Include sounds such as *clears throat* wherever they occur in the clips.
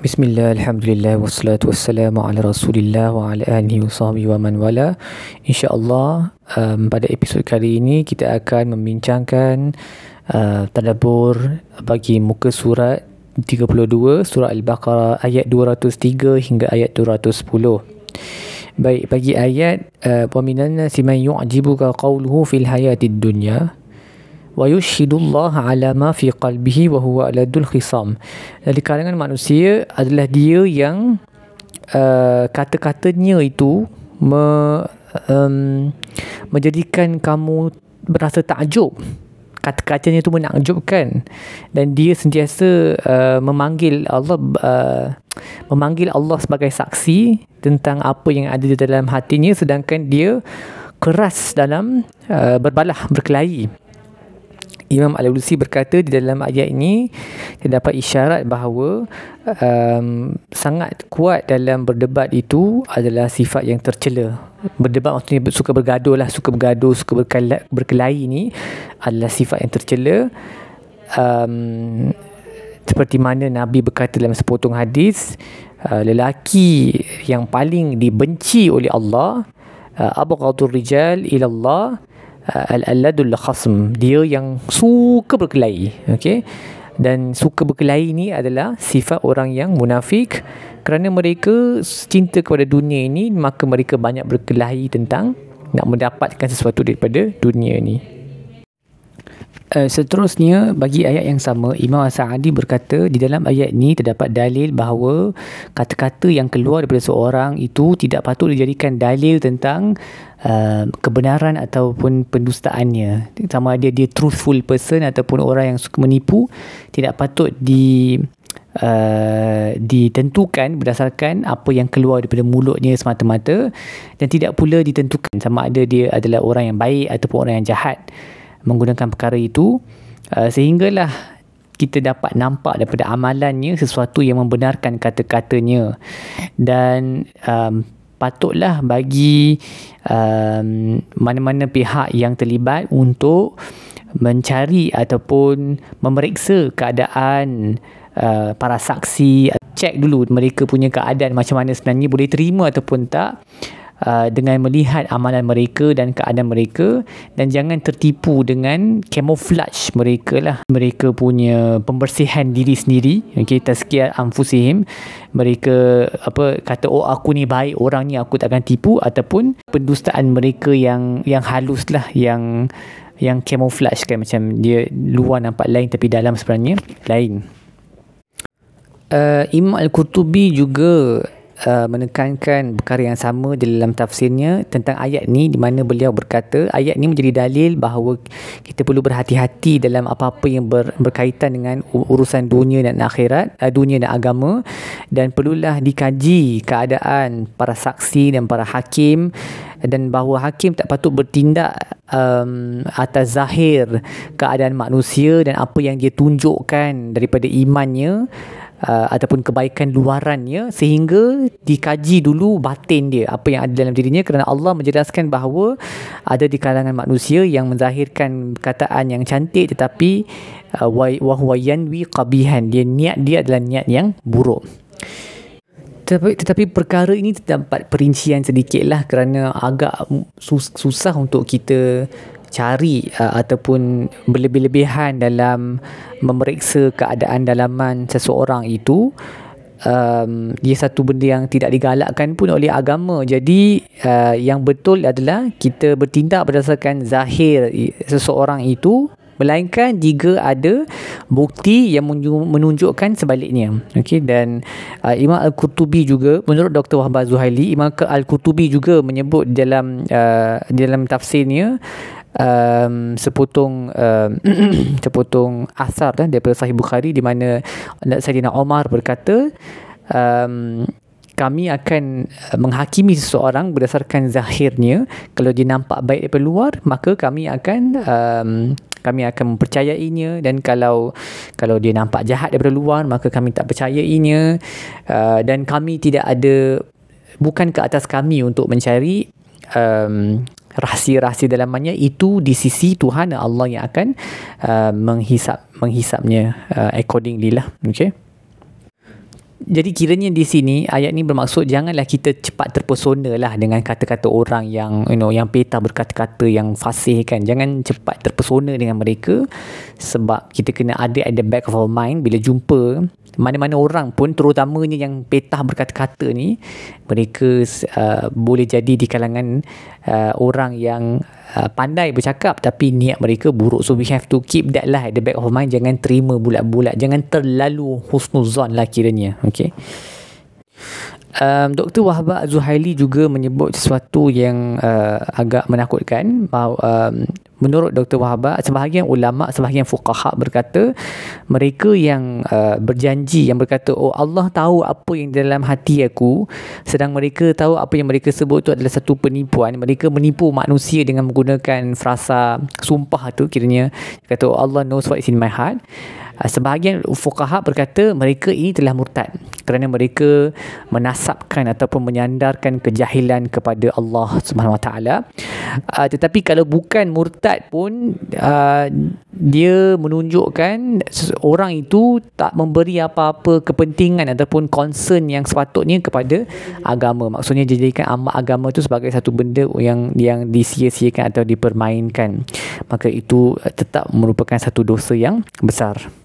Bismillah, Alhamdulillah, wassalatu wassalamu ala rasulillah wa ala alihi wa sahbihi wa man wala InsyaAllah um, pada episod kali ini kita akan membincangkan uh, tadabur bagi muka surat 32 surah Al-Baqarah ayat 203 hingga ayat 210 Baik, bagi ayat uh, وَمِنَ النَّاسِ مَنْ يُعْجِبُكَ قَوْلُهُ فِي الْحَيَاةِ الدُّنْيَا ala ma fi qalbihi wa huwa aladul khisam. Dari kalangan manusia adalah dia yang uh, kata-katanya itu me, um, menjadikan kamu berasa takjub. Kata-katanya itu menakjubkan. Dan dia sentiasa uh, memanggil Allah uh, memanggil Allah sebagai saksi tentang apa yang ada di dalam hatinya sedangkan dia keras dalam uh, berbalah berkelahi Imam Al-Alusi berkata di dalam ayat ini terdapat isyarat bahawa um, sangat kuat dalam berdebat itu adalah sifat yang tercela. Berdebat maksudnya suka bergaduh lah, suka bergaduh, suka berkelahi, ini adalah sifat yang tercela. Um, seperti mana Nabi berkata dalam sepotong hadis, uh, lelaki yang paling dibenci oleh Allah, uh, abghadul rijal ila Allah, Al-alladul khasm dia yang suka berkelahi. Okey dan suka berkelahi ni adalah sifat orang yang munafik. Kerana mereka cinta kepada dunia ini maka mereka banyak berkelahi tentang nak mendapatkan sesuatu daripada dunia ini Uh, seterusnya bagi ayat yang sama Imam Sa'adi berkata di dalam ayat ini terdapat dalil bahawa kata-kata yang keluar daripada seorang itu tidak patut dijadikan dalil tentang uh, kebenaran ataupun pendustaannya. Sama ada dia truthful person ataupun orang yang suka menipu tidak patut di Uh, ditentukan berdasarkan apa yang keluar daripada mulutnya semata-mata dan tidak pula ditentukan. Sama ada dia adalah orang yang baik ataupun orang yang jahat menggunakan perkara itu uh, sehinggalah kita dapat nampak daripada amalannya sesuatu yang membenarkan kata-katanya. Dan um, patutlah bagi um, mana-mana pihak yang terlibat untuk mencari ataupun memeriksa keadaan uh, para saksi. Cek dulu mereka punya keadaan macam mana sebenarnya boleh terima ataupun tak Uh, dengan melihat amalan mereka dan keadaan mereka dan jangan tertipu dengan camouflage mereka lah. Mereka punya pembersihan diri sendiri okay, tazkiyah anfusihim. Mereka apa kata oh aku ni baik orang ni aku takkan tipu ataupun pendustaan mereka yang yang halus lah yang yang camouflage kan. Macam dia luar nampak lain tapi dalam sebenarnya lain. Uh, Imam Al-Qurtubi juga uh, menekankan perkara yang sama di dalam tafsirnya tentang ayat ni di mana beliau berkata ayat ni menjadi dalil bahawa kita perlu berhati-hati dalam apa-apa yang ber, berkaitan dengan urusan dunia dan akhirat uh, dunia dan agama dan perlulah dikaji keadaan para saksi dan para hakim dan bahawa hakim tak patut bertindak um, atas zahir keadaan manusia dan apa yang dia tunjukkan daripada imannya uh, ataupun kebaikan luarannya sehingga dikaji dulu batin dia apa yang ada dalam dirinya kerana Allah menjelaskan bahawa ada di kalangan manusia yang menzahirkan perkataan yang cantik tetapi uh, wa huwa yanwi qabihan. Dia niat dia adalah niat yang buruk. Tetapi, tetapi perkara ini terdapat perincian sedikit lah kerana agak sus, susah untuk kita cari uh, ataupun berlebih-lebihan dalam memeriksa keadaan dalaman seseorang itu um, dia satu benda yang tidak digalakkan pun oleh agama jadi uh, yang betul adalah kita bertindak berdasarkan zahir seseorang itu melainkan jika ada bukti yang menunjukkan sebaliknya okey dan uh, Imam Al-Qurtubi juga menurut Dr. Wahbah Zuhaili Imam Al-Qurtubi juga menyebut dalam uh, dalam tafsirnya um, sepotong um, *clears throat* sepotong asar kan daripada Sahih Bukhari di mana Sayyidina Omar berkata um, kami akan menghakimi seseorang berdasarkan zahirnya. Kalau dia nampak baik daripada luar maka kami akan um, kami akan mempercayainya. Dan kalau kalau dia nampak jahat daripada luar maka kami tak percayainya. Uh, dan kami tidak ada bukan ke atas kami untuk mencari um, rahsia-rahsia dalamannya itu di sisi Tuhan Allah yang akan uh, menghisap menghisapnya uh, accordingly lah. Okay? Jadi kiranya di sini ayat ni bermaksud janganlah kita cepat terpesona lah dengan kata-kata orang yang you know yang peta berkata-kata yang fasih kan. Jangan cepat terpesona dengan mereka sebab kita kena ada at the back of our mind bila jumpa mana-mana orang pun terutamanya yang petah berkata-kata ni mereka uh, boleh jadi di kalangan uh, orang yang uh, pandai bercakap tapi niat mereka buruk. So we have to keep that lah at the back of mind. Jangan terima bulat-bulat. Jangan terlalu husnuzan lah kiranya. Okay Um, Dr. Wahbah Zuhaili juga menyebut sesuatu yang uh, agak menakutkan um, menurut Dr. Wahbah sebahagian ulama sebahagian fuqaha berkata mereka yang uh, berjanji yang berkata oh Allah tahu apa yang dalam hati aku sedang mereka tahu apa yang mereka sebut itu adalah satu penipuan mereka menipu manusia dengan menggunakan frasa sumpah tu kiranya kata oh Allah knows what is in my heart sebahagian fuqaha berkata mereka ini telah murtad kerana mereka menasabkan ataupun menyandarkan kejahilan kepada Allah Subhanahu Wa Taala. Ah, tetapi kalau bukan murtad pun uh, dia menunjukkan orang itu tak memberi apa-apa kepentingan ataupun concern yang sepatutnya kepada agama. Maksudnya jadikan amat agama itu sebagai satu benda yang yang disia-siakan atau dipermainkan. Maka itu tetap merupakan satu dosa yang besar.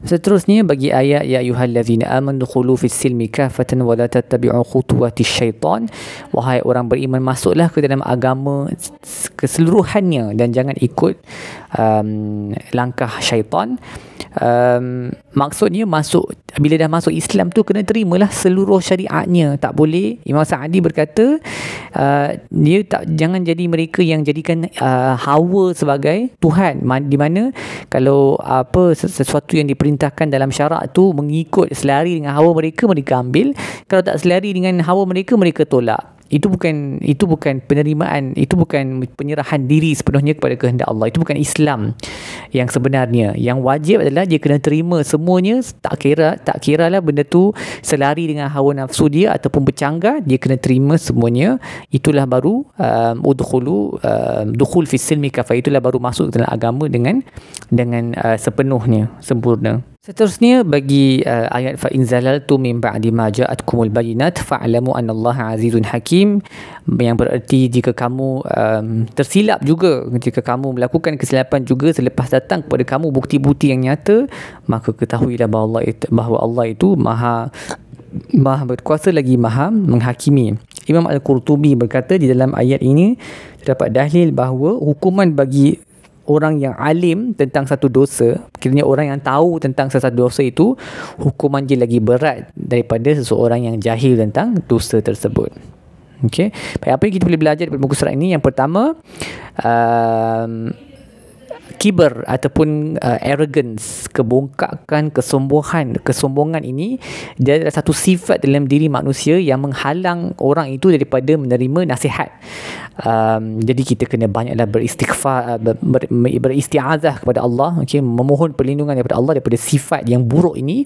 Seterusnya bagi ayat ya ayyuhallazina amanu khulu fis silmi kafatan wa la tattabi'u khutuwati syaitan. Wahai orang beriman masuklah ke dalam agama keseluruhannya dan jangan ikut um, langkah syaitan. Um, maksudnya masuk bila dah masuk Islam tu kena terimalah seluruh syariatnya. Tak boleh. Imam Sa'adi berkata uh, dia tak jangan jadi mereka yang jadikan uh, hawa sebagai Tuhan. Di mana kalau apa sesuatu yang diperintahkan dalam syarak tu mengikut selari dengan hawa mereka mereka ambil. Kalau tak selari dengan hawa mereka mereka tolak itu bukan itu bukan penerimaan itu bukan penyerahan diri sepenuhnya kepada kehendak Allah. Itu bukan Islam yang sebenarnya. Yang wajib adalah dia kena terima semuanya. Tak kira tak kiralah benda tu selari dengan hawa nafsu dia ataupun bercanggah dia kena terima semuanya. Itulah baru um, udkhulu um, dukhul fi silmi kafa itulah baru masuk dalam agama dengan dengan uh, sepenuhnya sempurna Seterusnya bagi uh, ayat fa in zalaltu min ba'di ma ja'atkumul bayinat fa'lamu anna Allah azizun hakim yang bererti jika kamu um, tersilap juga jika kamu melakukan kesilapan juga selepas datang kepada kamu bukti-bukti yang nyata maka ketahuilah bahawa Allah itu, bahawa Allah itu maha maha berkuasa lagi maha menghakimi. Imam Al-Qurtubi berkata di dalam ayat ini terdapat dalil bahawa hukuman bagi orang yang alim tentang satu dosa, kiranya orang yang tahu tentang satu dosa itu, hukuman dia lagi berat daripada seseorang yang jahil tentang dosa tersebut. Okay. Baik, apa yang kita boleh belajar dari buku surat ini? Yang pertama, um, kiber ataupun uh, arrogance, kebongkakan, kesombongan, kesombongan ini dia adalah satu sifat dalam diri manusia yang menghalang orang itu daripada menerima nasihat. Um, jadi kita kena banyaklah beristighfar, uh, ber, ber, beristiazah kepada Allah, okay, memohon perlindungan daripada Allah daripada sifat yang buruk ini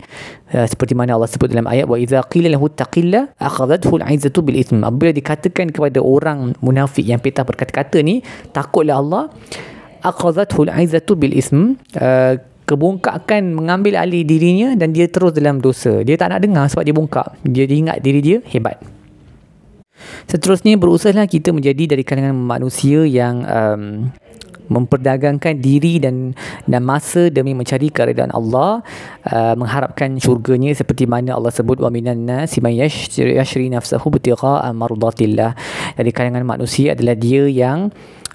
uh, seperti mana Allah sebut dalam ayat wa idza qila lahu taqilla akhadhathu al'izzatu bil ithmi. Apabila dikatakan kepada orang munafik yang petah berkata-kata ni, takutlah Allah aqazathu al-'izzatu bil ism uh, kebongkakan mengambil alih dirinya dan dia terus dalam dosa. Dia tak nak dengar sebab dia bongkak. Dia ingat diri dia hebat. Seterusnya berusahalah kita menjadi dari kalangan manusia yang um, memperdagangkan diri dan dan masa demi mencari keridaan Allah uh, mengharapkan syurganya seperti mana Allah sebut wa minan nasi may yashri nafsahu bitigha mardatillah. Dari kalangan manusia adalah dia yang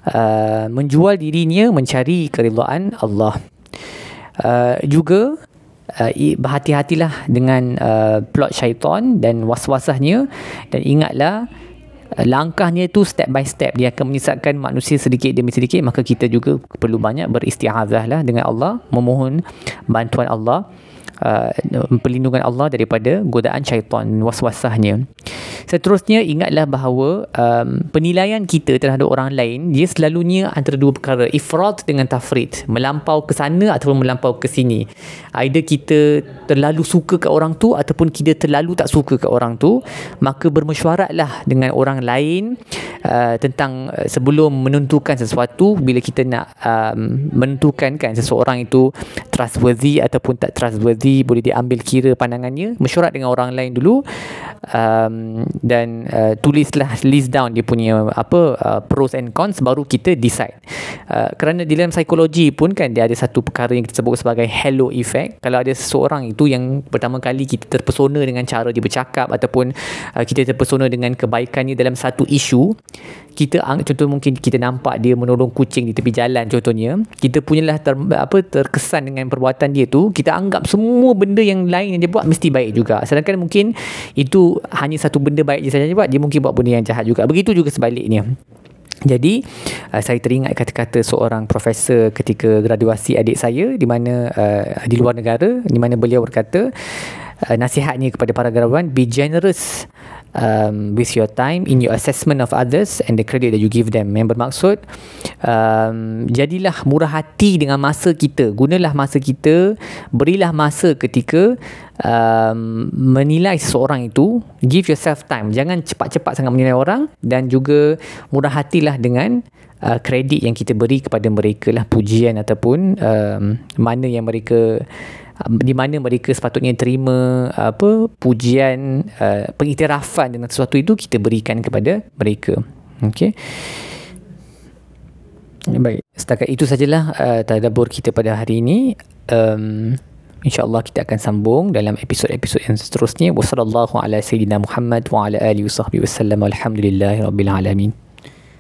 uh, menjual dirinya mencari keridhaan Allah. Uh, juga uh, berhati-hatilah dengan uh, plot syaitan dan was-wasahnya dan ingatlah uh, langkahnya itu step by step dia akan menyesatkan manusia sedikit demi sedikit maka kita juga perlu banyak beristiazah lah dengan Allah memohon bantuan Allah uh, perlindungan Allah daripada godaan syaitan was-wasahnya seterusnya ingatlah bahawa um, penilaian kita terhadap orang lain dia selalunya antara dua perkara. Ifrat dengan tafrit. Melampau ke sana ataupun melampau ke sini. Either kita terlalu suka ke orang tu ataupun kita terlalu tak suka ke orang tu maka bermesyuaratlah dengan orang lain uh, tentang uh, sebelum menentukan sesuatu. Bila kita nak um, menentukan kan seseorang itu trustworthy ataupun tak trustworthy boleh diambil kira pandangannya mesyuarat dengan orang lain dulu um, dan uh, tulislah list down dia punya apa uh, pros and cons baru kita decide. Uh, kerana di dalam psikologi pun kan dia ada satu perkara yang kita sebut sebagai halo effect. Kalau ada seseorang itu yang pertama kali kita terpesona dengan cara dia bercakap ataupun uh, kita terpesona dengan kebaikannya dalam satu isu kita contoh mungkin kita nampak dia menolong kucing di tepi jalan contohnya kita punyalah ter, apa terkesan dengan perbuatan dia tu kita anggap semua benda yang lain yang dia buat mesti baik juga. Sedangkan mungkin itu hanya satu benda baik je saja buat dia mungkin buat benda yang jahat juga. Begitu juga sebaliknya. Jadi uh, saya teringat kata-kata seorang profesor ketika graduasi adik saya di mana uh, di luar negara di mana beliau berkata uh, nasihatnya kepada para graduan be generous um, with your time in your assessment of others and the credit that you give them. Yang bermaksud um, jadilah murah hati dengan masa kita. Gunalah masa kita, berilah masa ketika um, menilai seseorang itu. Give yourself time. Jangan cepat-cepat sangat menilai orang dan juga murah hatilah dengan uh, kredit yang kita beri kepada mereka lah pujian ataupun um, mana yang mereka di mana mereka sepatutnya terima apa pujian uh, pengiktirafan dengan sesuatu itu kita berikan kepada mereka. Okey. Baik. Setakat itu sajalah uh, tadabbur kita pada hari ini. Um, insyaallah kita akan sambung dalam episod-episod yang seterusnya. Wasallallahu ala sayyidina muhammad wa ala alihi wasahbihi wasallam alhamdulillahirabbil alamin